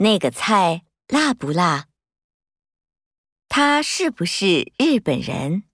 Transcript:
那个菜辣不辣？他是不是日本人？